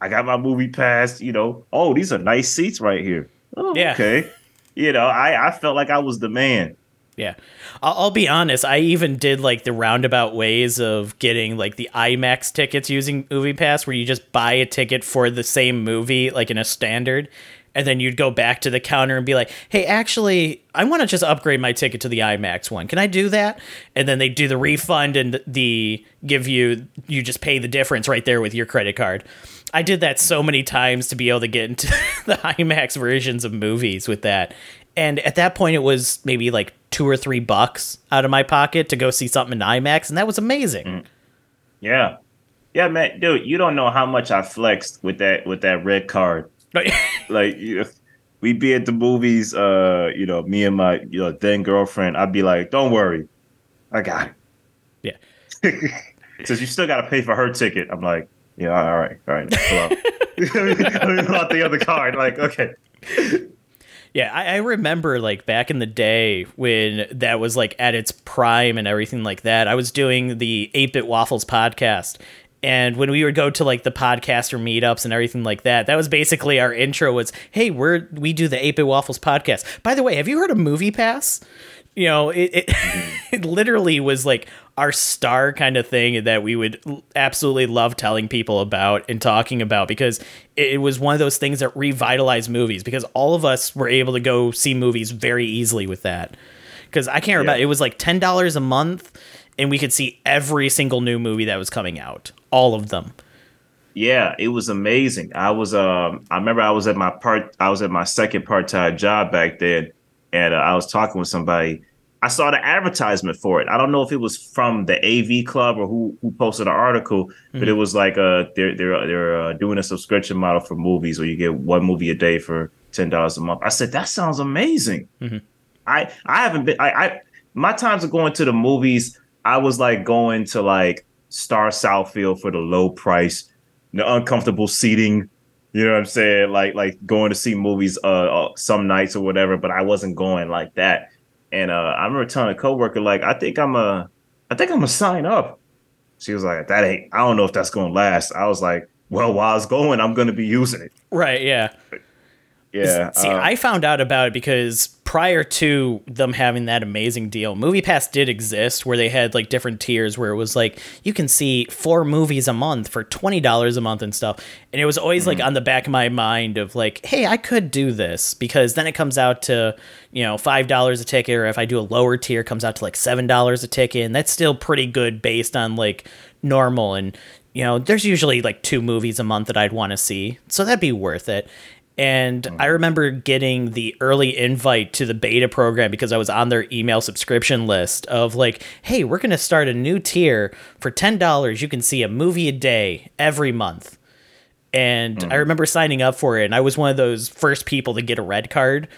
I got my movie pass. You know, oh, these are nice seats right here. Oh, yeah. Okay. You know, I I felt like I was the man. Yeah. I'll, I'll, be honest. I even did like the roundabout ways of getting like the IMAX tickets using Movie Pass, where you just buy a ticket for the same movie, like in a standard, and then you'd go back to the counter and be like, "Hey, actually, I want to just upgrade my ticket to the IMAX one. Can I do that?" And then they do the refund and the give you you just pay the difference right there with your credit card. I did that so many times to be able to get into the IMAX versions of movies with that. And at that point, it was maybe like two or three bucks out of my pocket to go see something in IMAX, and that was amazing. Mm. Yeah, yeah, man, dude, you don't know how much I flexed with that with that red card like you we'd be at the movies, uh, you know, me and my you know then girlfriend. I'd be like, "Don't worry, I got it." Yeah. Says you still got to pay for her ticket. I'm like, yeah, all right, all right. Let me pull out the other card. Like, okay. Yeah, I, I, remember like back in the day when that was like at its prime and everything like that. I was doing the 8 Bit Waffles podcast, and when we would go to like the podcaster meetups and everything like that that was basically our intro was hey we're we do the 8-bit waffles podcast. By the way have you heard of movie pass? You know it it, it literally was like our star kind of thing that we would absolutely love telling people about and talking about because it was one of those things that revitalized movies because all of us were able to go see movies very easily with that. Because i can't remember yeah. it was like $10 a month and we could see every single new movie that was coming out, all of them. Yeah, it was amazing. I was um I remember I was at my part I was at my second part-time job back then and uh, I was talking with somebody. I saw the advertisement for it. I don't know if it was from the AV Club or who who posted an article, mm-hmm. but it was like uh they're they're they're uh, doing a subscription model for movies where you get one movie a day for ten dollars a month. I said that sounds amazing. Mm-hmm. I I haven't been I, I my times of going to the movies I was like going to like Star Southfield for the low price, the uncomfortable seating. You know what I'm saying? Like like going to see movies uh, uh some nights or whatever, but I wasn't going like that. And uh I remember telling a coworker like I think I'm a I think I'm gonna sign up. She was like, that ain't I don't know if that's gonna last. I was like, well, while I was going, I'm gonna be using it. Right, yeah. Yeah. See, uh, I found out about it because prior to them having that amazing deal, MoviePass did exist where they had like different tiers where it was like you can see four movies a month for twenty dollars a month and stuff. And it was always mm-hmm. like on the back of my mind of like, hey, I could do this because then it comes out to you know five dollars a ticket, or if I do a lower tier, it comes out to like seven dollars a ticket, and that's still pretty good based on like normal and you know, there's usually like two movies a month that I'd want to see, so that'd be worth it And mm-hmm. I remember getting the early invite to the beta program because I was on their email subscription list of like, hey, we're going to start a new tier. For $10, you can see a movie a day every month. And mm-hmm. I remember signing up for it. And I was one of those first people to get a red card.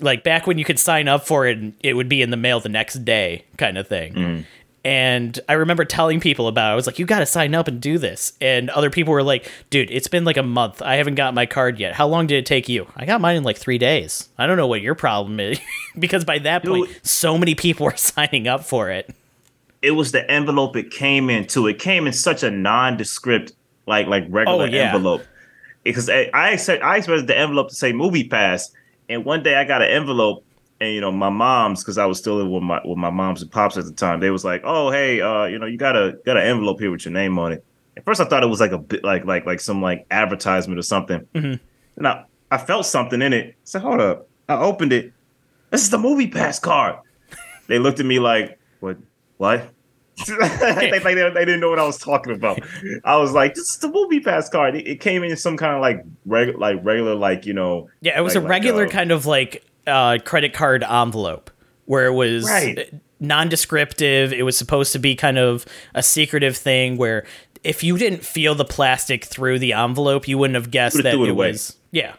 Like back when you could sign up for it and it would be in the mail the next day, kind of thing. Mm-hmm. And I remember telling people about it. I was like, you got to sign up and do this. And other people were like, dude, it's been like a month. I haven't got my card yet. How long did it take you? I got mine in like three days. I don't know what your problem is. because by that point, dude, so many people were signing up for it. It was the envelope it came into. It came in such a nondescript, like like regular oh, yeah. envelope. Because I, I, I expected the envelope to say movie pass. And one day I got an envelope and you know my mom's because I was still in with my with my moms and pops at the time. They was like, "Oh, hey, uh, you know, you got a got an envelope here with your name on it." At first, I thought it was like a bit like like like some like advertisement or something. Mm-hmm. And I, I felt something in it. I said, "Hold up!" I opened it. This is the movie pass card. they looked at me like, "What? What?" they, they, they, didn't know what I was talking about. I was like, "This is the movie pass card." It, it came in some kind of like regular, like regular, like you know. Yeah, it was like, a regular like, uh, kind of like uh, credit card envelope where it was right. non-descriptive. It was supposed to be kind of a secretive thing where if you didn't feel the plastic through the envelope, you wouldn't have guessed that it, it was. Yeah,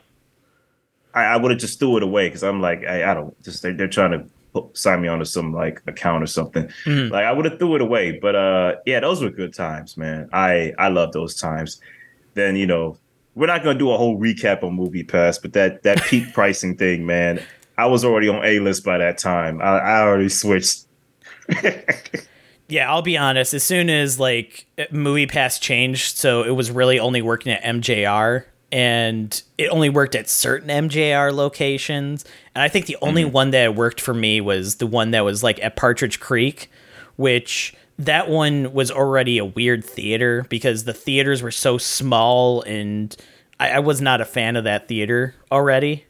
I, I would have just threw it away because I'm like, I, I don't just they're, they're trying to put, sign me onto some like account or something. Mm-hmm. Like I would have threw it away. But uh, yeah, those were good times, man. I I love those times. Then you know we're not gonna do a whole recap on Movie Pass, but that that peak pricing thing, man. I was already on A list by that time. I, I already switched. yeah, I'll be honest. As soon as like Movie Pass changed, so it was really only working at MJR, and it only worked at certain MJR locations. And I think the only mm-hmm. one that worked for me was the one that was like at Partridge Creek, which that one was already a weird theater because the theaters were so small and I, I was not a fan of that theater already.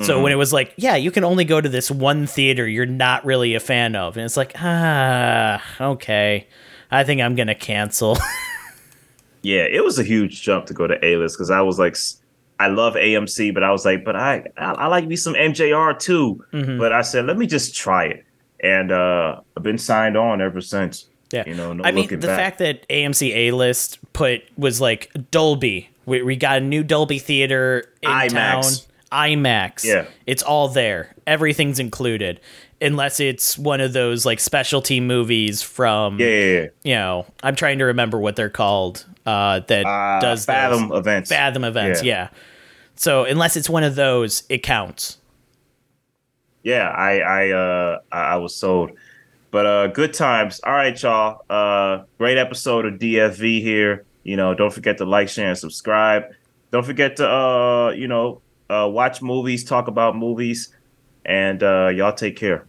So mm-hmm. when it was like, yeah, you can only go to this one theater you're not really a fan of, and it's like, ah, okay, I think I'm gonna cancel. yeah, it was a huge jump to go to A list because I was like, I love AMC, but I was like, but I I, I like me some MJR too. Mm-hmm. But I said, let me just try it, and uh, I've been signed on ever since. Yeah, you know, no I mean the back. fact that AMC A list put was like Dolby. We, we got a new Dolby theater in IMAX. town IMAX. Yeah. It's all there. Everything's included. Unless it's one of those like specialty movies from yeah, yeah, yeah. you know, I'm trying to remember what they're called. Uh that uh, does Fathom those. events. Fathom events, yeah. yeah. So unless it's one of those, it counts. Yeah, I I uh I was sold. But uh good times. All right, y'all. Uh great episode of DFV here. You know, don't forget to like, share, and subscribe. Don't forget to uh, you know, uh, watch movies, talk about movies, and uh, y'all take care.